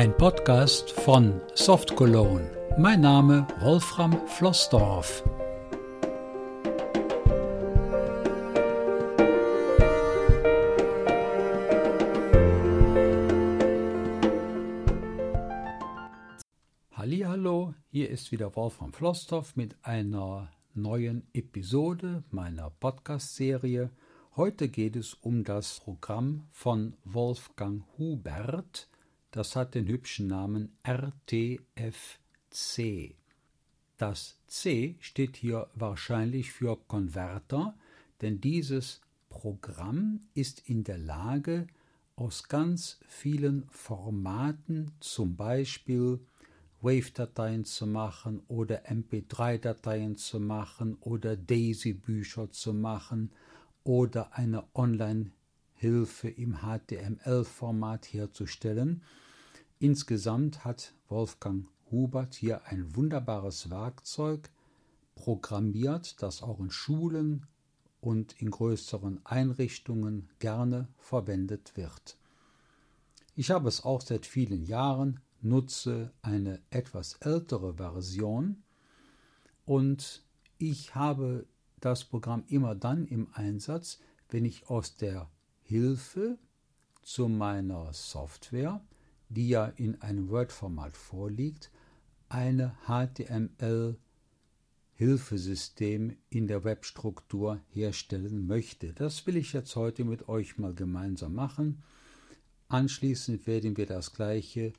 Ein Podcast von Soft Cologne. Mein Name Wolfram Flossdorf. Hallo, hier ist wieder Wolfram Flossdorf mit einer neuen Episode meiner Podcast-Serie. Heute geht es um das Programm von Wolfgang Hubert. Das hat den hübschen Namen RTFC. Das C steht hier wahrscheinlich für Konverter, denn dieses Programm ist in der Lage, aus ganz vielen Formaten, zum Beispiel Wave-Dateien zu machen oder MP3-Dateien zu machen oder DAISY-Bücher zu machen oder eine Online-Hilfe im HTML-Format herzustellen. Insgesamt hat Wolfgang Hubert hier ein wunderbares Werkzeug programmiert, das auch in Schulen und in größeren Einrichtungen gerne verwendet wird. Ich habe es auch seit vielen Jahren nutze eine etwas ältere Version und ich habe das Programm immer dann im Einsatz, wenn ich aus der Hilfe zu meiner Software, die ja in einem Word-Format vorliegt, eine HTML Hilfesystem in der Webstruktur herstellen möchte. Das will ich jetzt heute mit euch mal gemeinsam machen. Anschließend werden wir das gleiche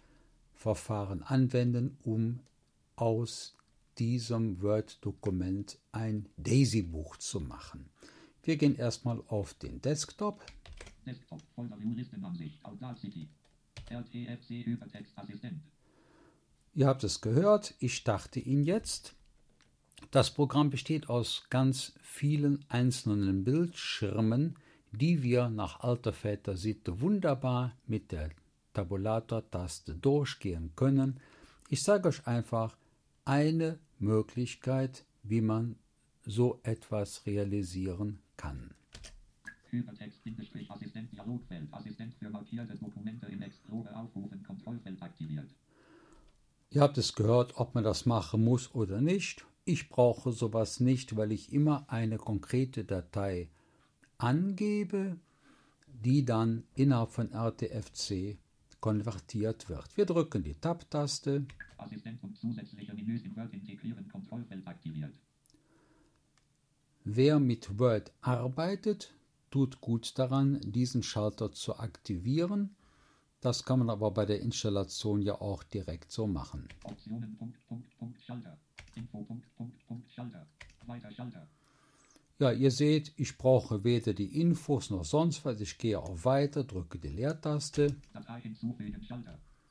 Verfahren anwenden, um aus diesem Word-Dokument ein Daisy-Buch zu machen. Wir gehen erstmal auf den Desktop. Desktop, Folder Juristenansicht, Audacity, RTFC Hypertextassistent. Ihr habt es gehört, ich starte ihn jetzt. Das Programm besteht aus ganz vielen einzelnen Bildschirmen, die wir nach alter Väter Sitte wunderbar mit der Tabulator-Taste durchgehen können. Ich sage euch einfach eine Möglichkeit, wie man so etwas realisieren kann. Hypertext-Assistent Dialogfeld Assistent für markierte Dokumente in Explorer aufrufen Kontrollfeld aktiviert. Ihr habt es gehört, ob man das machen muss oder nicht. Ich brauche sowas nicht, weil ich immer eine konkrete Datei angebe, die dann innerhalb von RTFC konvertiert wird. Wir drücken die Tab-Taste. Assistent und zusätzliche Menüs in Word integrieren, Kontrollfeld aktiviert. Wer mit Word arbeitet, tut gut daran, diesen Schalter zu aktivieren. Das kann man aber bei der Installation ja auch direkt so machen. Optionen, Punkt, Punkt, Punkt, Schalter. Info, Punkt, Punkt, Punkt, Schalter. Weiter Schalter. Ja, ihr seht, ich brauche weder die Infos noch sonst was. Ich gehe auf Weiter, drücke die Leertaste.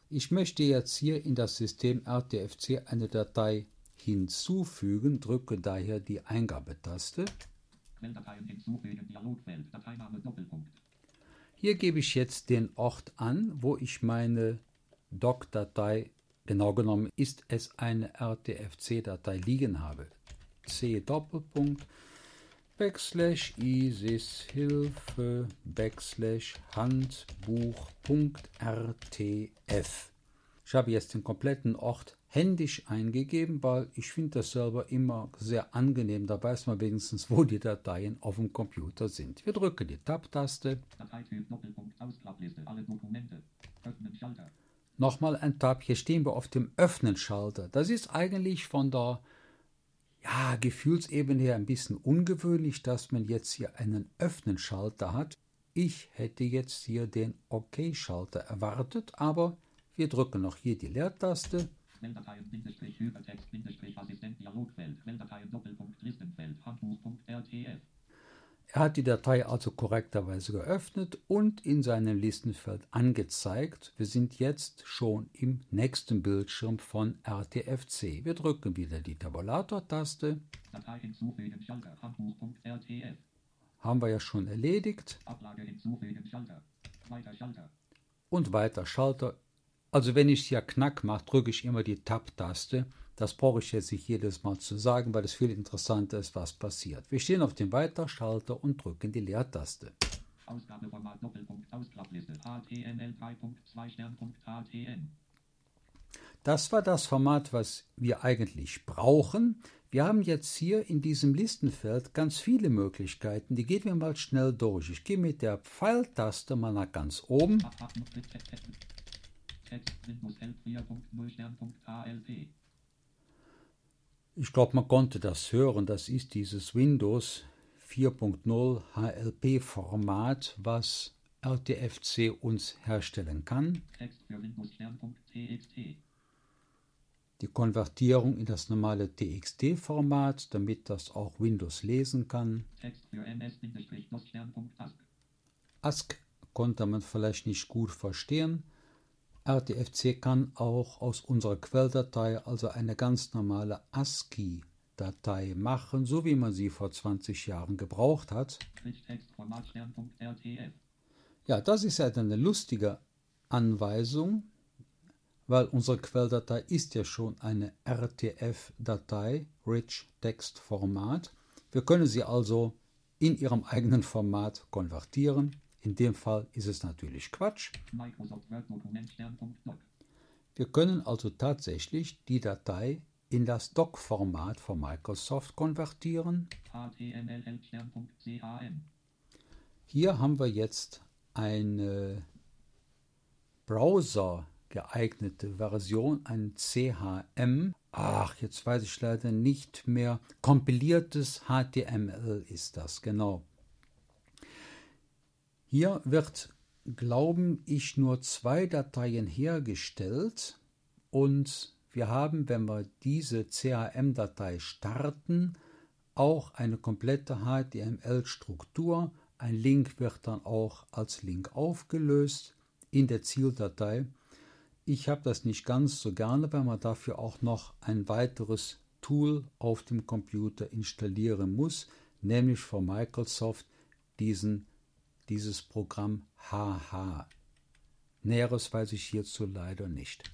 Ich möchte jetzt hier in das System RTFC eine Datei hinzufügen, drücke daher die Eingabetaste. Hier gebe ich jetzt den Ort an, wo ich meine Doc-Datei, genau genommen ist es eine RTFC-Datei liegen habe. C Doppelpunkt backslash ISIS Hilfe backslash Handbuch.rtf. Ich habe jetzt den kompletten Ort händisch eingegeben, weil ich finde das selber immer sehr angenehm. Da weiß man wenigstens, wo die Dateien auf dem Computer sind. Wir drücken die Tab-Taste. Nochmal ein Tab. Hier stehen wir auf dem Öffnen-Schalter. Das ist eigentlich von der ja, Gefühlsebene her ein bisschen ungewöhnlich, dass man jetzt hier einen Öffnen-Schalter hat. Ich hätte jetzt hier den OK-Schalter erwartet, aber wir drücken noch hier die Leertaste. Quelldateien, Bindestrich, Hypertext, Bindestrich, Assistent, Dialogfeld, Quelldateien, Doppelpunkt, Listenfeld, Handbuch.rtf. Er hat die Datei also korrekterweise geöffnet und in seinem Listenfeld angezeigt. Wir sind jetzt schon im nächsten Bildschirm von RTFC. Wir drücken wieder die Tabulator-Taste. Datei hinzufügen, Schalter, Handbuch.rtf. Haben wir ja schon erledigt. Ablage hinzufügen, Schalter. Weiter Schalter. Und weiter Schalter. Also wenn ich es hier knack mache, drücke ich immer die Tab-Taste das brauche ich jetzt nicht jedes Mal zu sagen, weil es viel interessanter ist, was passiert. Wir stehen auf dem Weiterschalter und drücken die Leertaste. Ausgabeformat Doppelpunkt Ausklappliste HTML 3.2 Stern.htn Das war das Format, was wir eigentlich brauchen. Wir haben jetzt hier in diesem Listenfeld ganz viele Möglichkeiten. Die gehen wir mal schnell durch. Ich gehe mit der Pfeiltaste mal nach ganz oben. Ich glaube, man konnte das hören. Das ist dieses Windows 4.0 HLP-Format, was RTFC uns herstellen kann. Die Konvertierung in das normale TXT-Format, damit das auch Windows lesen kann. ASC konnte man vielleicht nicht gut verstehen. RTFC kann auch aus unserer Quelldatei also eine ganz normale ASCII-Datei machen, so wie man sie vor 20 Jahren gebraucht hat. Ja, das ist halt eine lustige Anweisung, weil unsere Quelldatei ist ja schon eine RTF-Datei, Rich Text Format. Wir können sie also in ihrem eigenen Format konvertieren. In dem Fall ist es natürlich Quatsch. Wir können also tatsächlich die Datei in das Doc-Format von Microsoft konvertieren. Hier haben wir jetzt eine Browser geeignete Version, ein CHM. Ach, jetzt weiß ich leider nicht mehr. Kompiliertes HTML ist das, genau. Hier wird, glauben ich, nur zwei Dateien hergestellt und wir haben, wenn wir diese CHM-Datei starten, auch eine komplette HTML-Struktur. Ein Link wird dann auch als Link aufgelöst in der Zieldatei. Ich habe das nicht ganz so gerne, weil man dafür auch noch ein weiteres Tool auf dem Computer installieren muss, nämlich von Microsoft diesen dieses Programm HH. Näheres weiß ich hierzu leider nicht.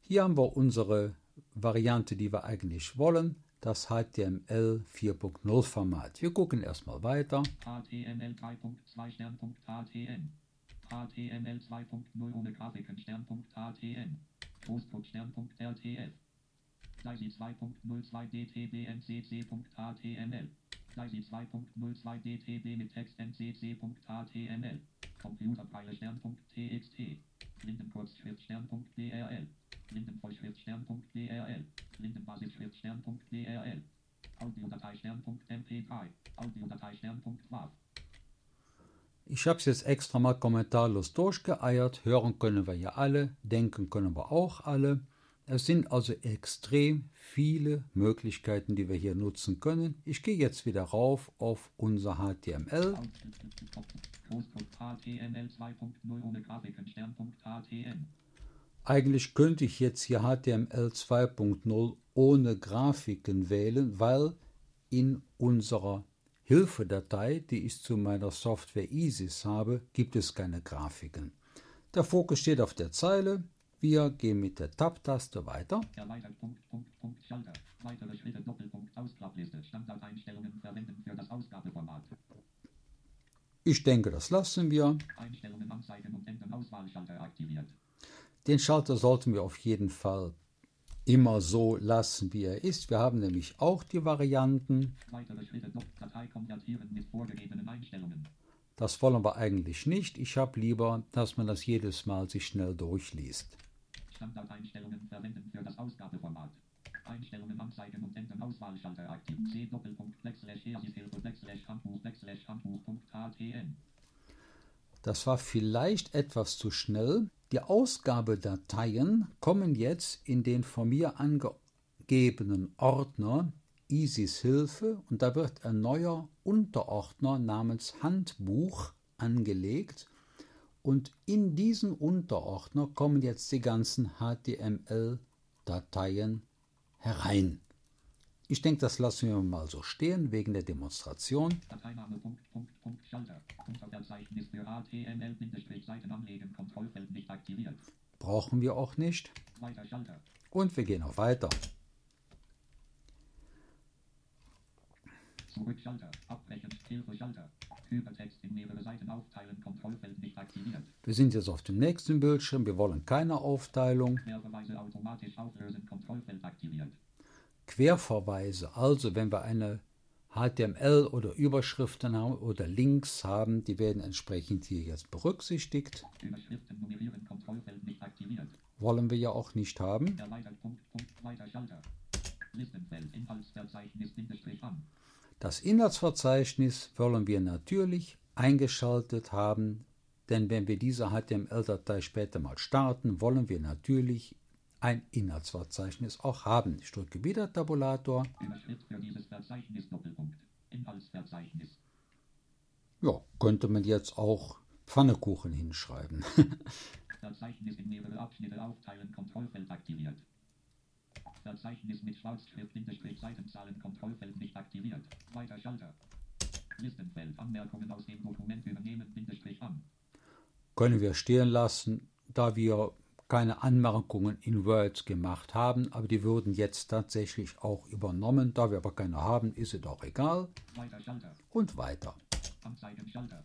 Hier haben wir unsere Variante, die wir eigentlich wollen, das HTML 4.0 Format. Wir gucken erstmal weiter. HTML 3.2 Stern.htm HTML 2.0 ohne Grafiken Stern.htm Großcode Stern.rtf Gleisi 2.02 dtbmcc.html. Gleisi 2.02 dtb mit Text mcc.html. Computerpreile Stern.txt. Blindenkurzschrift Stern.drl. Blindenvollschrift Stern.drl. Blindenbasisschrift Stern.drl. Audiodatei Stern.mp3. Audiodatei Stern.wav. Ich habe es jetzt extra mal kommentarlos durchgeeiert. Hören können wir ja alle, denken können wir auch alle. Es sind also extrem viele Möglichkeiten, die wir hier nutzen können. Ich gehe jetzt wieder rauf auf unser HTML. Eigentlich könnte ich jetzt hier HTML 2.0 ohne Grafiken wählen, weil in unserer Hilfedatei, die ich zu meiner Software ISIS habe, gibt es keine Grafiken. Der Fokus steht auf der Zeile. Wir gehen mit der Tab-Taste weiter. Punkt, Punkt, Punkt, Schalter. Weitere Schritte, Doppelpunkt, Ausklappliste, Standardeinstellungen verwenden für das Ausgabeformat. Ich denke, das lassen wir. Einstellungen anzeigen und enden Auswahlschalter aktiviert. Den Schalter sollten wir auf jeden Fall immer so lassen, wie er ist. Wir haben nämlich auch die Varianten. Das wollen wir eigentlich nicht. Ich habe lieber, dass man das jedes Mal sich schnell durchliest. Standardeinstellungen verwenden für das Ausgabeformat. Einstellungen anzeigen und enden Auswahlschalter aktiv. C Doppelpunkt Backslash Hilfe Backslash Handbuch Backslash Handbuch.htm. Das war vielleicht etwas zu schnell. Die Ausgabedateien kommen jetzt in den von mir angegebenen Ordner ISIS Hilfe und da wird ein neuer Unterordner namens Handbuch angelegt und in diesen Unterordner kommen jetzt die ganzen HTML-Dateien herein. Ich denke, das lassen wir mal so stehen wegen der Demonstration. Dateiname Punkt, Punkt, Punkt, Schalter. Unterverzeichnis für HTML-Seiten anlegen, Kontrollfeld nicht aktiviert. Brauchen wir auch nicht. Weiter Schalter. Und wir gehen auch weiter. Zurück Schalter. Abbrechen. Hilfe Schalter. Wir sind jetzt auf dem nächsten Bildschirm. Wir wollen keine Aufteilung. Querverweise also wenn wir eine HTML oder Überschriften haben oder Links haben, die werden entsprechend hier jetzt berücksichtigt. Wollen wir ja auch nicht haben. Erweitert. Punkt. Punkt. Weiter Schalter. Listenfeld. Inhaltsverzeichnis. Bindestrich an. Das Inhaltsverzeichnis wollen wir natürlich eingeschaltet haben, denn wenn wir diese HTML-Datei später mal starten, wollen wir natürlich ein Inhaltsverzeichnis auch haben. Ich drücke wieder Tabulator. Ja, könnte man jetzt auch Pfannekuchen hinschreiben. Verzeichnis in mehrere Abschnitte aufteilen. Kontrollfeld aktiviert. Verzeichnis mit Schwarzschrift. Bindestrich Seitenzahlen. Kontrollfeld nicht aktiviert. Weiter Schalter. Listenfeld. Anmerkungen aus dem Dokument übernehmen. Bindestrich an. können wir stehen lassen, da wir keine Anmerkungen in Word gemacht haben, aber die würden jetzt tatsächlich auch übernommen. Da wir aber keine haben, ist es auch egal. Weiter Schalter. Und weiter. Anzeigen Schalter.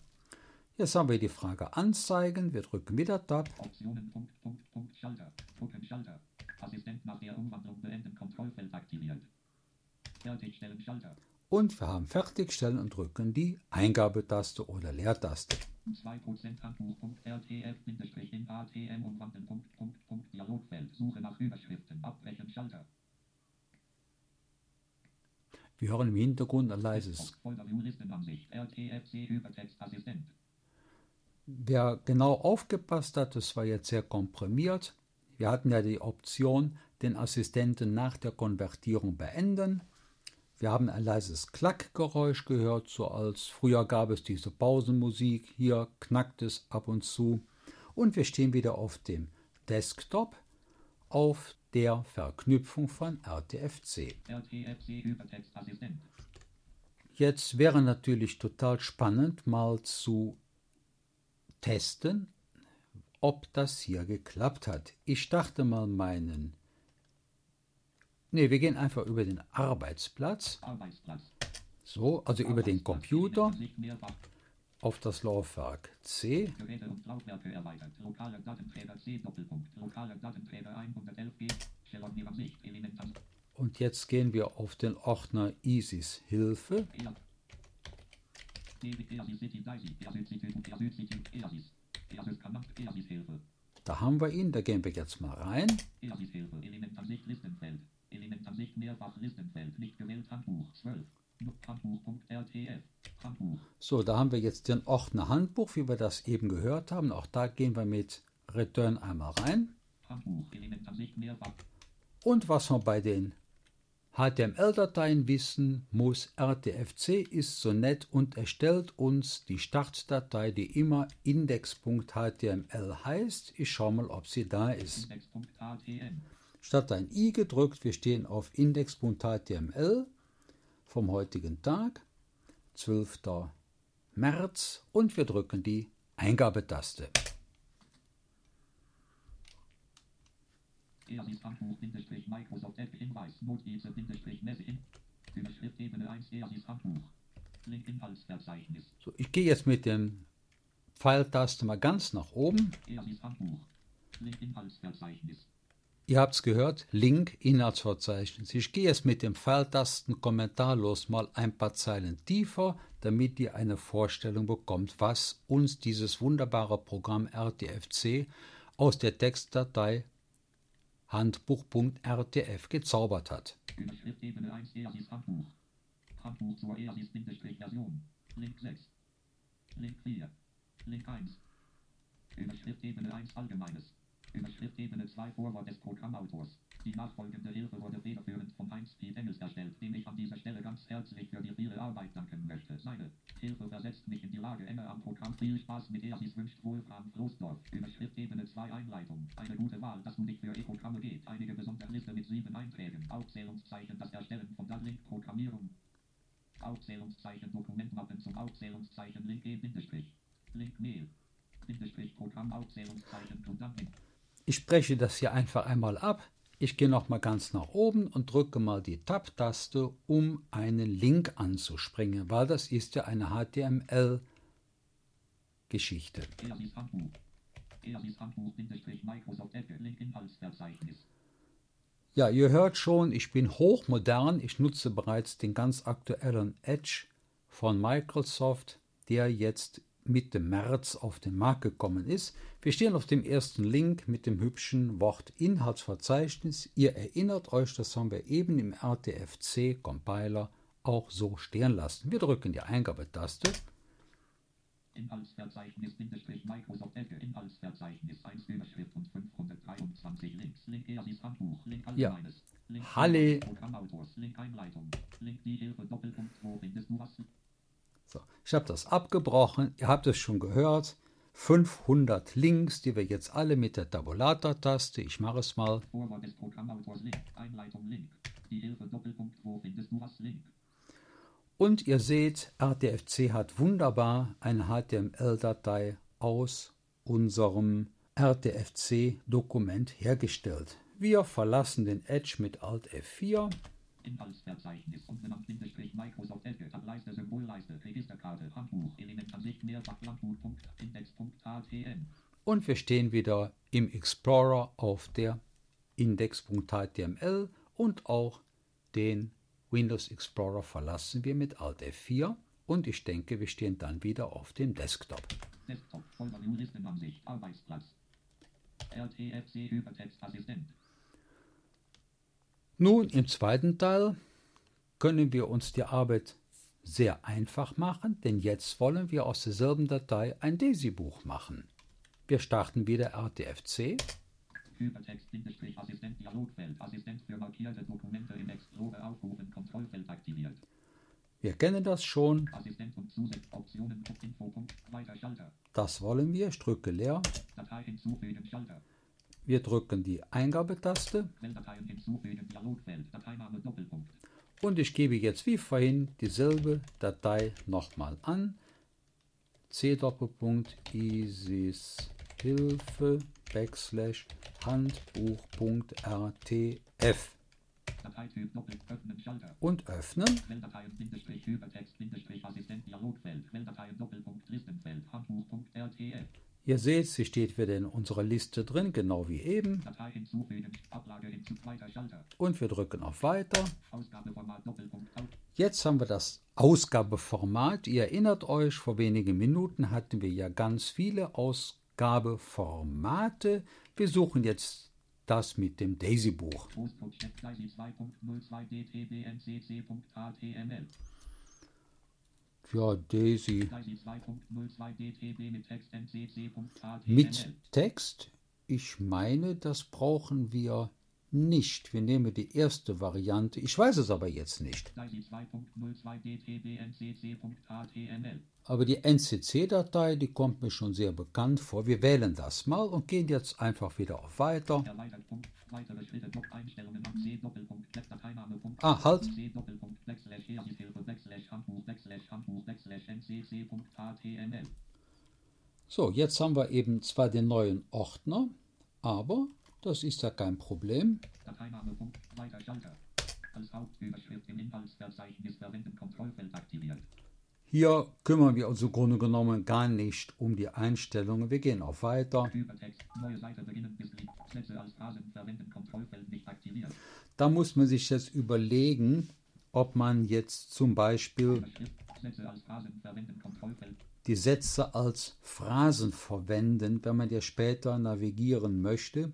Jetzt haben wir die Frage Anzeigen. Wir drücken wieder Tab. Optionen. Punkt. Punkt. Punkt. Schalter. Drucken Schalter. Assistent nach der Umwandlung beenden. Kontrollfeld aktiviert. Fertigstellen Schalter. Und wir haben Fertigstellen und drücken die Eingabetaste oder Leertaste. 2% Handbuch.rtf Bindestrich in ATM umwandeln. Punkt. Punkt. Punkt. Dialogfeld. Suche nach Überschriften. Abbrechen Schalter. Wir hören im Hintergrund ein leises. Folder View Listenansicht. RTFC Hypertext Assistent. Wer genau aufgepasst hat, das war jetzt sehr komprimiert. Wir hatten ja die Option, den Assistenten nach der Konvertierung beenden. Wir haben ein leises Klackgeräusch gehört, so als früher gab es diese Pausenmusik. Hier knackt es ab und zu. Und wir stehen wieder auf dem Desktop auf der Verknüpfung von RTFC. RTFC. Jetzt wäre natürlich total spannend, mal zu testen, ob das hier geklappt hat. Ich starte mal meinen. Ne, wir gehen einfach über den Arbeitsplatz. Arbeitsplatz. So, also über den Computer auf das Laufwerk C. Geräte und Laufwerke erweitert. Lokale Datenträger C Doppelpunkt. Lokale Datenträger 111G. Shell-Ansicht. Elementansicht. Und jetzt gehen wir auf den Ordner ISIS Hilfe. EAS. Da haben wir ihn, da gehen wir jetzt mal rein. EASIS Hilfe. Elementansicht Listenfeld. Elementansicht mehrfach Listenfeld. Nicht gewählt Handbuch. 12. Handbuch.rtf. Handbuch. So, da haben wir jetzt den Ordner Handbuch, wie wir das eben gehört haben. Auch da gehen wir mit Return einmal rein. Und was man bei den HTML-Dateien wissen muss, RTFC ist so nett und erstellt uns die Startdatei, die immer index.html heißt. Ich schaue mal, ob sie da ist. Statt ein i gedrückt, wir stehen auf index.html vom heutigen Tag, 12. März, und wir drücken die Eingabetaste. Microsoft App in Überschrift Ebene 1 EASIS Handbuch Link Inhaltsverzeichnis So, ich gehe jetzt mit dem Pfeiltaste mal ganz nach oben. Ihr habt es gehört, Link Inhaltsverzeichnis. Ich gehe jetzt mit dem Pfeiltasten kommentarlos mal ein paar Zeilen tiefer, damit ihr eine Vorstellung bekommt, was uns dieses wunderbare Programm RTFC aus der Textdatei handbuch.rtf gezaubert hat. Überschrift Ebene 1 EASIS Handbuch. Handbuch zur EASIS Bindestrich Version. Link 6 Link 4 Link 1 Überschrift Ebene 1 Allgemeines. Überschrift Ebene 2 Vorwort des Programmautors Die nachfolgende Hilfe wurde federführend von Heinz Piet Engels erstellt, dem ich an dieser Stelle ganz herzlich für die viele Arbeit danken möchte. Seine Hilfe versetzt mich in die Lage, enger am Programm. Viel Spaß mit EASIS wünscht Wolfram Floßdorf. Überschrift Ebene 2 Einleitung. Eine gute Wahl, dass du dich für E-Programme geht. Einige besondere Liste mit sieben Einträgen. Aufzählungszeichen, das Erstellen von Link Programmierung. Aufzählungszeichen, Dokumentmappen zum Aufzählungszeichen, Link E, Bindestrich. Link Mail. Bindestrich Programm, Aufzählungszeichen, Programming. Ich spreche das hier einfach einmal ab. Ich gehe nochmal ganz nach oben und drücke mal die Tab-Taste, um einen Link anzuspringen, weil das ist ja eine HTML- Geschichte. EASIS Handbuch. EASIS Handbuch Bindestrich Microsoft Ecke. Link Inhaltsverzeichnis. Ja, ihr hört schon, ich bin hochmodern. Ich nutze bereits den ganz aktuellen Edge von Microsoft, der jetzt Mitte März auf den Markt gekommen ist. Wir stehen auf dem ersten Link mit dem hübschen Wort Inhaltsverzeichnis. Ihr erinnert euch, das haben wir eben im RTFC Compiler auch so stehen lassen. Wir drücken die Eingabetaste Inhaltsverzeichnis Microsoft Ecke. Inhaltsverzeichnis 1 Überschrift und 523 Links. Link EASIS Handbuch. Link Ja. Allgemeines. Link Halle. Programmautors. Link Einleitung. Link die Hilfe Doppelpunkt. Wo findest du was? So, ich habe das abgebrochen. Ihr habt es schon gehört. 500 Links, die wir jetzt alle mit der Tabulator-Taste, ich mache es mal. Und ihr seht, RTFC hat wunderbar eine HTML-Datei aus unserem RTFC-Dokument hergestellt. Wir verlassen den Edge mit Alt F4 Inhaltsverzeichnis umbenannt Bindestrich Microsoft Ecke. Tableiste Symbolleiste. Registerkarte. Handbuch. Elementansicht. Mehrfach. Landbuch. Index.htm. und wir stehen wieder im Explorer auf der index.html und auch den Windows Explorer verlassen wir mit Alt F4 und ich denke, wir stehen dann wieder auf dem Desktop. Desktop. Vollview Listenansicht. Arbeitsplatz. RTFC Hypertextassistent. Nun, im zweiten Teil können wir uns die Arbeit sehr einfach machen, denn jetzt wollen wir aus derselben Datei ein DAISY-Buch machen. Wir starten wieder RTFC Hypertext-Assistent Dialogfeld. Assistent für markierte Dokumente im Explorer aufrufen. Kontrollfeld aktiviert. Wir kennen das schon, Assistent und Zusatz. Optionen. Info. Weiter Schalter. das wollen wir. Ich drücke leer. Datei hinzufügen. Schalter. Wir drücken die Eingabetaste. Und ich gebe jetzt wie vorhin dieselbe Datei nochmal an. c Doppelpunkt isis Hilfe backslash handbuch.rtf und öffnen. Ihr seht, sie steht wieder in unserer Liste drin, genau wie eben. Und wir drücken auf Weiter. Jetzt haben wir das Ausgabeformat. Ihr erinnert euch, vor wenigen Minuten hatten wir ja ganz viele Ausgabeformate. Wir suchen jetzt das mit dem Daisy-Buch. Großcode Chef Daisy 2.02 dtbncc.html. Ja, Daisy Daisy 2.02 dtb mit Text ncc.html. mit Text. Ich meine, das brauchen wir nicht. Wir nehmen die erste Variante. Ich weiß es aber jetzt nicht. Daisy 2.02 dtbncc.html. Aber die NCC-Datei, die kommt mir schon sehr bekannt vor. Wir wählen das mal und gehen jetzt einfach wieder auf Weiter. Ah, halt. So, jetzt haben wir eben zwar den neuen Ordner, aber das ist ja kein Problem. Als Hauptüberschrift im Inhaltsverzeichnis verwenden Kontrollfeld aktiviert. Hier kümmern wir uns im Grunde genommen gar nicht um die Einstellungen. Wir gehen auf Weiter. Da muss man sich jetzt überlegen, ob man jetzt zum Beispiel die Sätze als Phrasen verwenden. Wenn man ja später navigieren möchte,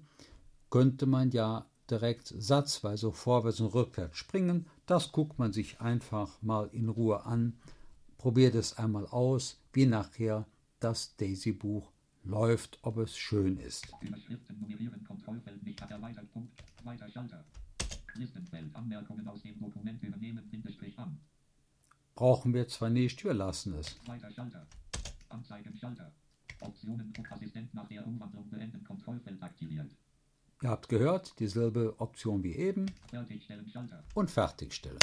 könnte man ja direkt satzweise vorwärts und rückwärts springen. Das guckt man sich einfach mal in Ruhe an. Probiert es einmal aus, wie nachher das Daisy-Buch läuft, ob es schön ist. Brauchen wir zwar nicht, wir lassen es. Ihr habt gehört, dieselbe Option wie eben Fertigstellen Schalter. und fertigstellen.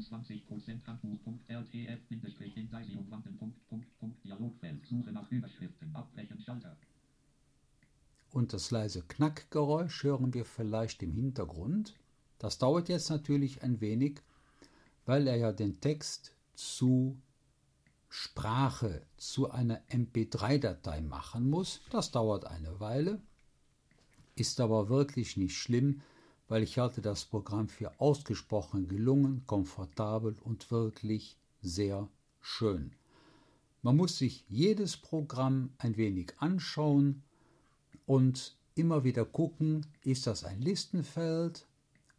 20% Handbuch.rtf Bindestrich in Daisy umwandeln. Punkt, Punkt, Punkt, Dialogfeld. Suche nach Überschriften. Abbrechen Schalter. Und das leise Knackgeräusch hören wir vielleicht im Hintergrund. Das dauert jetzt natürlich ein wenig, weil er ja den Text zu Sprache zu einer MP3-Datei machen muss. Das dauert eine Weile, ist aber wirklich nicht schlimm, weil ich halte das Programm für ausgesprochen gelungen, komfortabel und wirklich sehr schön. Man muss sich jedes Programm ein wenig anschauen und immer wieder gucken, ist das ein Listenfeld,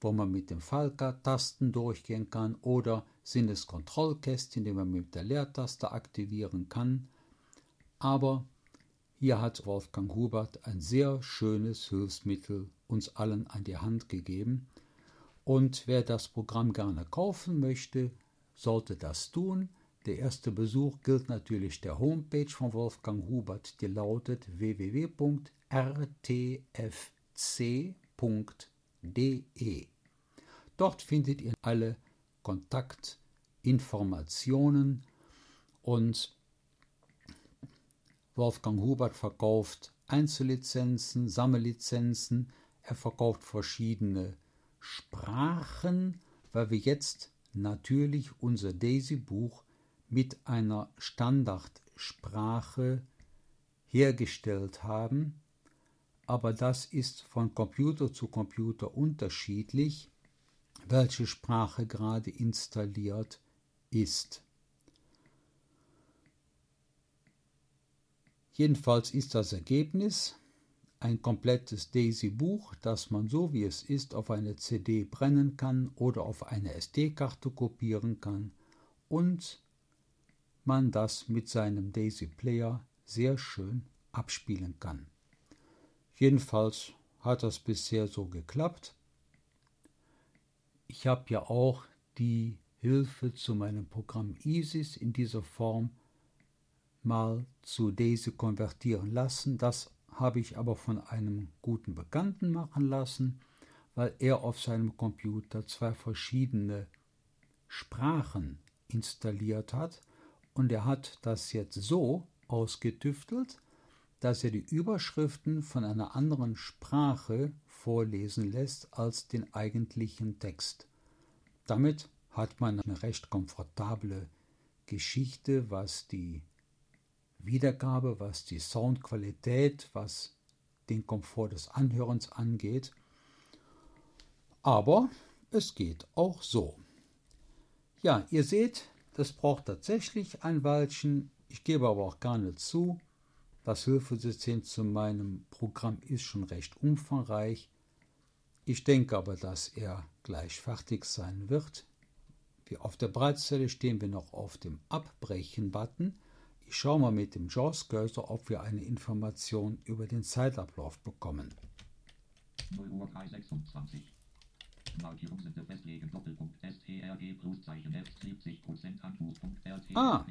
wo man mit den Falltasten durchgehen kann oder sind es Kontrollkästchen, die man mit der Leertaste aktivieren kann. Aber hier hat Wolfgang Hubert ein sehr schönes Hilfsmittel uns allen an die Hand gegeben. Und wer das Programm gerne kaufen möchte, sollte das tun. Der erste Besuch gilt natürlich der Homepage von Wolfgang Hubert, die lautet www.rtfc.de. Dort findet ihr alle Kontaktinformationen und Wolfgang Hubert verkauft Einzellizenzen, Sammellizenzen, er verkauft verschiedene Sprachen, weil wir jetzt natürlich unser Daisy-Buch mit einer Standardsprache hergestellt haben, aber das ist von Computer zu Computer unterschiedlich, welche Sprache gerade installiert ist. Jedenfalls ist das Ergebnis ein komplettes Daisy-Buch, das man so wie es ist auf eine CD brennen kann oder auf eine SD-Karte kopieren kann und man das mit seinem Daisy-Player sehr schön abspielen kann. Jedenfalls hat das bisher so geklappt. Ich habe ja auch die Hilfe zu meinem Programm ISIS in dieser Form mal zu Daisy konvertieren lassen. Das habe ich aber von einem guten Bekannten machen lassen, weil er auf seinem Computer zwei verschiedene Sprachen installiert hat und er hat das jetzt so ausgetüftelt, dass er die Überschriften von einer anderen Sprache vorlesen lässt als den eigentlichen Text. Damit hat man eine recht komfortable Geschichte, was die Wiedergabe, was die Soundqualität, was den Komfort des Anhörens angeht. Aber es geht auch so. Ja, ihr seht, das braucht tatsächlich ein Weilchen. Ich gebe aber auch gerne zu, das Hilfesystem zu meinem Programm ist schon recht umfangreich. Ich denke aber, dass er gleich fertig sein wird. Wie auf der Breitzeile stehen wir noch auf dem Abbrechen-Button. Ich schaue mal mit dem JAWS-Cursor, ob wir eine Information über den Zeitablauf bekommen. 0 Uhr 26. Markierung sind festlegen, Doppelpunkt, STRG, Pluszeichen, F, 70 Prozent, Handbuch.rt, ah.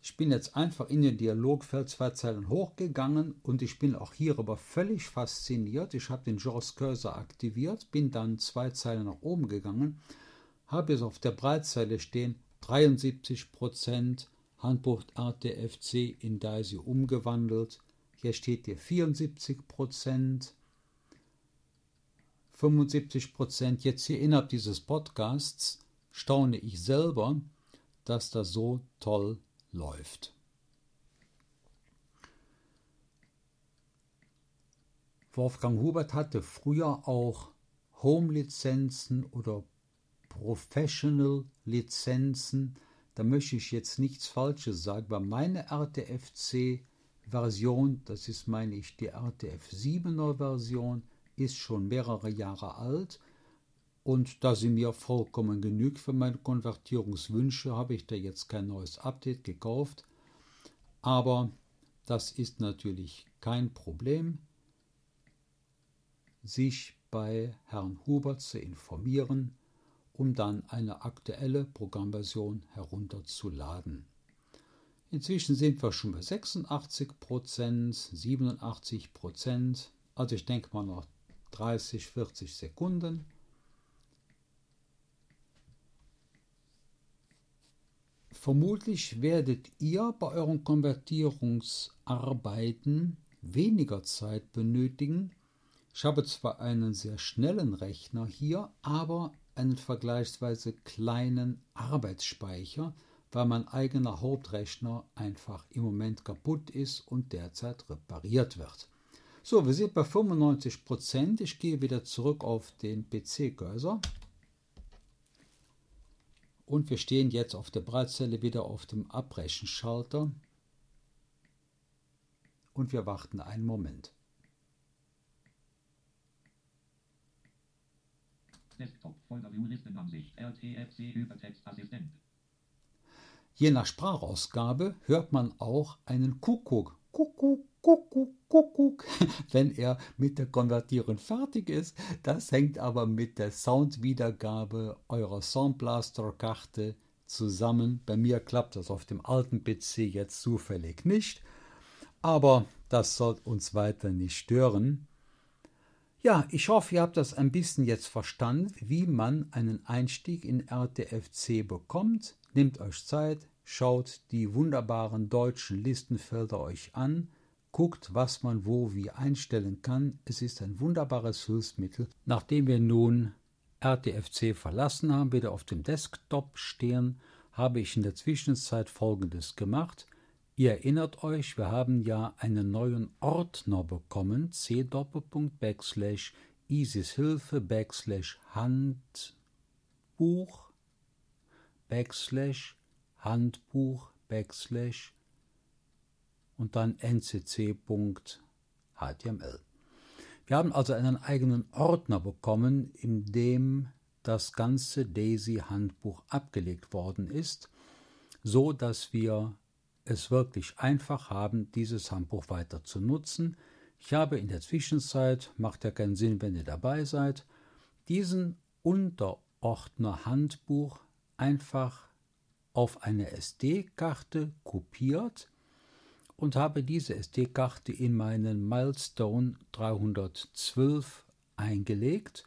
Ich bin jetzt einfach in den Dialogfeld zwei Zeilen hochgegangen und ich bin auch hier aber völlig fasziniert. Ich habe den JAWS Cursor aktiviert, bin dann zwei Zeilen nach oben gegangen, habe jetzt auf der Breitzeile stehen 73% Handbuch RTFC in DAISY umgewandelt. Hier steht hier 74%, 75%. Jetzt hier innerhalb dieses Podcasts staune ich selber, dass das so toll läuft. Wolfgang Hubert hatte früher auch Home-Lizenzen oder Professional-Lizenzen. Da möchte ich jetzt nichts Falsches sagen, weil meine RTFC-Version, das ist, meine ich, die RTF 7er Version, ist schon mehrere Jahre alt. Und da sie mir vollkommen genügt für meine Konvertierungswünsche, habe ich da jetzt kein neues Update gekauft. Aber das ist natürlich kein Problem, sich bei Herrn Hubert zu informieren um dann eine aktuelle Programmversion herunterzuladen. Inzwischen sind wir schon bei 86 Prozent, 87 Prozent, also ich denke mal noch 30, 40 Sekunden. Vermutlich werdet ihr bei euren Konvertierungsarbeiten weniger Zeit benötigen. Ich habe zwar einen sehr schnellen Rechner hier, aber einen vergleichsweise kleinen Arbeitsspeicher, weil mein eigener Hauptrechner einfach im Moment kaputt ist und derzeit repariert wird. So, wir sind bei 95 Prozent. Ich gehe wieder zurück auf den PC-Cursor. Und wir stehen jetzt auf der Breitzelle wieder auf dem Abbrechenschalter. Und wir warten einen Moment. Desktop, Folder View Listenansicht, RTFC Übertextassistent. Je nach Sprachausgabe hört man auch einen Kuckuck, Kuckuck, Kuckuck, Kuckuck, wenn er mit der Konvertierung fertig ist. Das hängt aber mit der Soundwiedergabe eurer Soundblaster-Karte zusammen. Bei mir klappt das auf dem alten PC jetzt zufällig nicht, aber das soll uns weiter nicht stören. Ja, ich hoffe, ihr habt das ein bisschen jetzt verstanden, wie man einen Einstieg in RTFC bekommt. Nehmt euch Zeit, schaut die wunderbaren deutschen Listenfelder euch an, guckt, was man wo wie einstellen kann. Es ist ein wunderbares Hilfsmittel. Nachdem wir nun RTFC verlassen haben, wieder auf dem Desktop stehen, habe ich in der Zwischenzeit Folgendes gemacht. Ihr erinnert euch, wir haben ja einen neuen Ordner bekommen, c backslash ISIS-Hilfe backslash Handbuch backslash Handbuch backslash und dann ncc.html. Wir haben also einen eigenen Ordner bekommen, in dem das ganze Daisy-Handbuch abgelegt worden ist, so dass wir es wirklich einfach haben, dieses Handbuch weiter zu nutzen. Ich habe in der Zwischenzeit, macht ja keinen Sinn, wenn ihr dabei seid, diesen Unterordner Handbuch einfach auf eine SD-Karte kopiert und habe diese SD-Karte in meinen Milestone 312 eingelegt.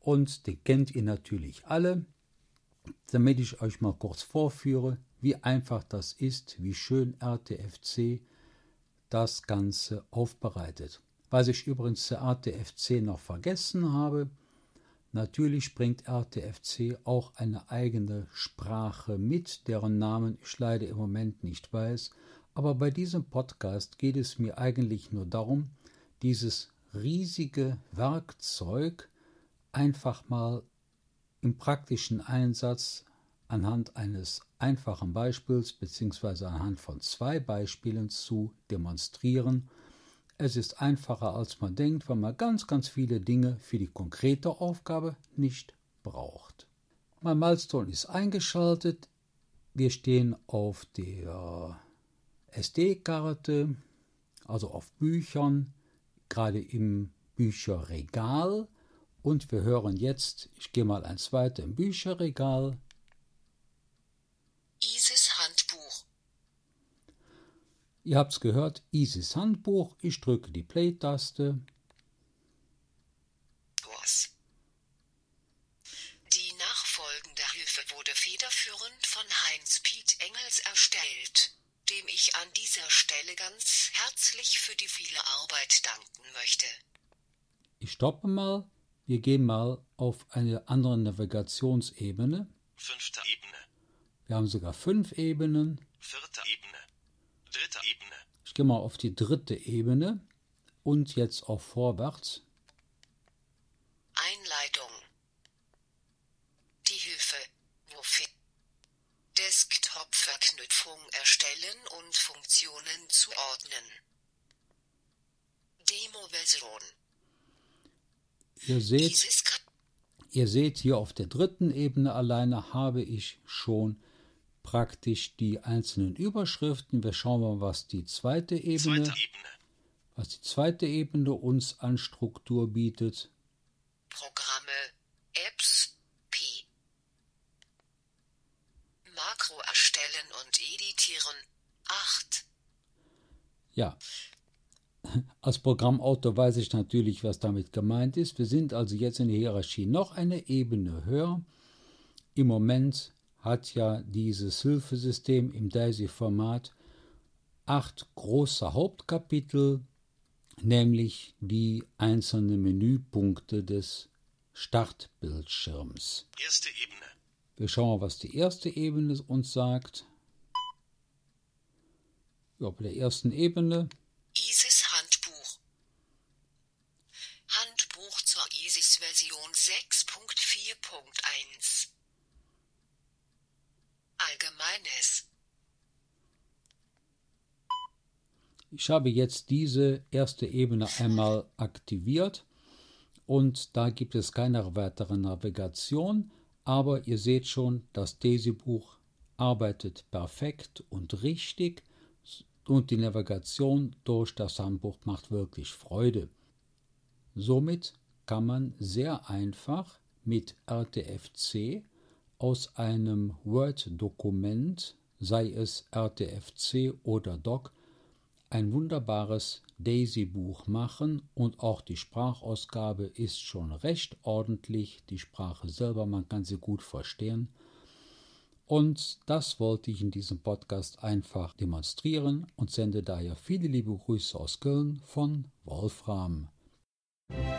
Und die kennt ihr natürlich alle. Damit ich euch mal kurz vorführe, wie einfach das ist, wie schön RTFC das Ganze aufbereitet. Was ich übrigens zu RTFC noch vergessen habe, natürlich bringt RTFC auch eine eigene Sprache mit, deren Namen ich leider im Moment nicht weiß, aber bei diesem Podcast geht es mir eigentlich nur darum, dieses riesige Werkzeug einfach mal im praktischen Einsatz anhand eines einfachen Beispiels bzw. anhand von zwei Beispielen zu demonstrieren. Es ist einfacher, als man denkt, weil man ganz, ganz viele Dinge für die konkrete Aufgabe nicht braucht. Mein Milestone ist eingeschaltet. Wir stehen auf der SD-Karte, also auf Büchern, gerade im Bücherregal. Und wir hören jetzt, ich gehe mal eins weiter im Bücherregal, ISIS Handbuch. Ihr habt's gehört, ISIS Handbuch. Ich drücke die Play-Taste. Die nachfolgende Hilfe wurde federführend von Heinz Piet Engels erstellt, dem ich an dieser Stelle ganz herzlich für die viele Arbeit danken möchte. Ich stoppe mal. Wir gehen mal auf eine andere Navigationsebene. Fünfte Ebene. Wir haben sogar fünf Ebenen. Vierte Ebene. Dritte Ebene. Ich gehe mal auf die dritte Ebene und jetzt auf vorwärts. Einleitung. Die Hilfe. Wofür? Desktop-Verknüpfung erstellen und Funktionen zuordnen. Demo-Version. Ihr seht, ihr seht hier auf der dritten Ebene alleine habe ich schon praktisch die einzelnen Überschriften. Wir schauen mal, was die zweite Ebene, Zweite Ebene. was die zweite Ebene uns an Struktur bietet. Programme, Apps, P. Makro erstellen und editieren. 8. Ja. Als Programmautor weiß ich natürlich, was damit gemeint ist. Wir sind also jetzt in der Hierarchie noch eine Ebene höher. Im Moment hat ja dieses Hilfesystem im DAISY-Format acht große Hauptkapitel, nämlich die einzelnen Menüpunkte des Startbildschirms. Erste Ebene. Wir schauen mal, was die erste Ebene uns sagt. Ja, bei der ersten Ebene ISIS Handbuch. Handbuch zur ISIS Version 6.4.1. Allgemeines. Ich habe jetzt diese erste Ebene einmal aktiviert und da gibt es keine weitere Navigation, aber ihr seht schon, das Daisy-Buch arbeitet perfekt und richtig und die Navigation durch das Handbuch macht wirklich Freude. Somit kann man sehr einfach mit RTFC aus einem Word-Dokument, sei es RTFC oder Doc, ein wunderbares Daisy-Buch machen und auch die Sprachausgabe ist schon recht ordentlich. Die Sprache selber, man kann sie gut verstehen. Und das wollte ich in diesem Podcast einfach demonstrieren und sende daher viele liebe Grüße aus Köln von Wolfram. Musik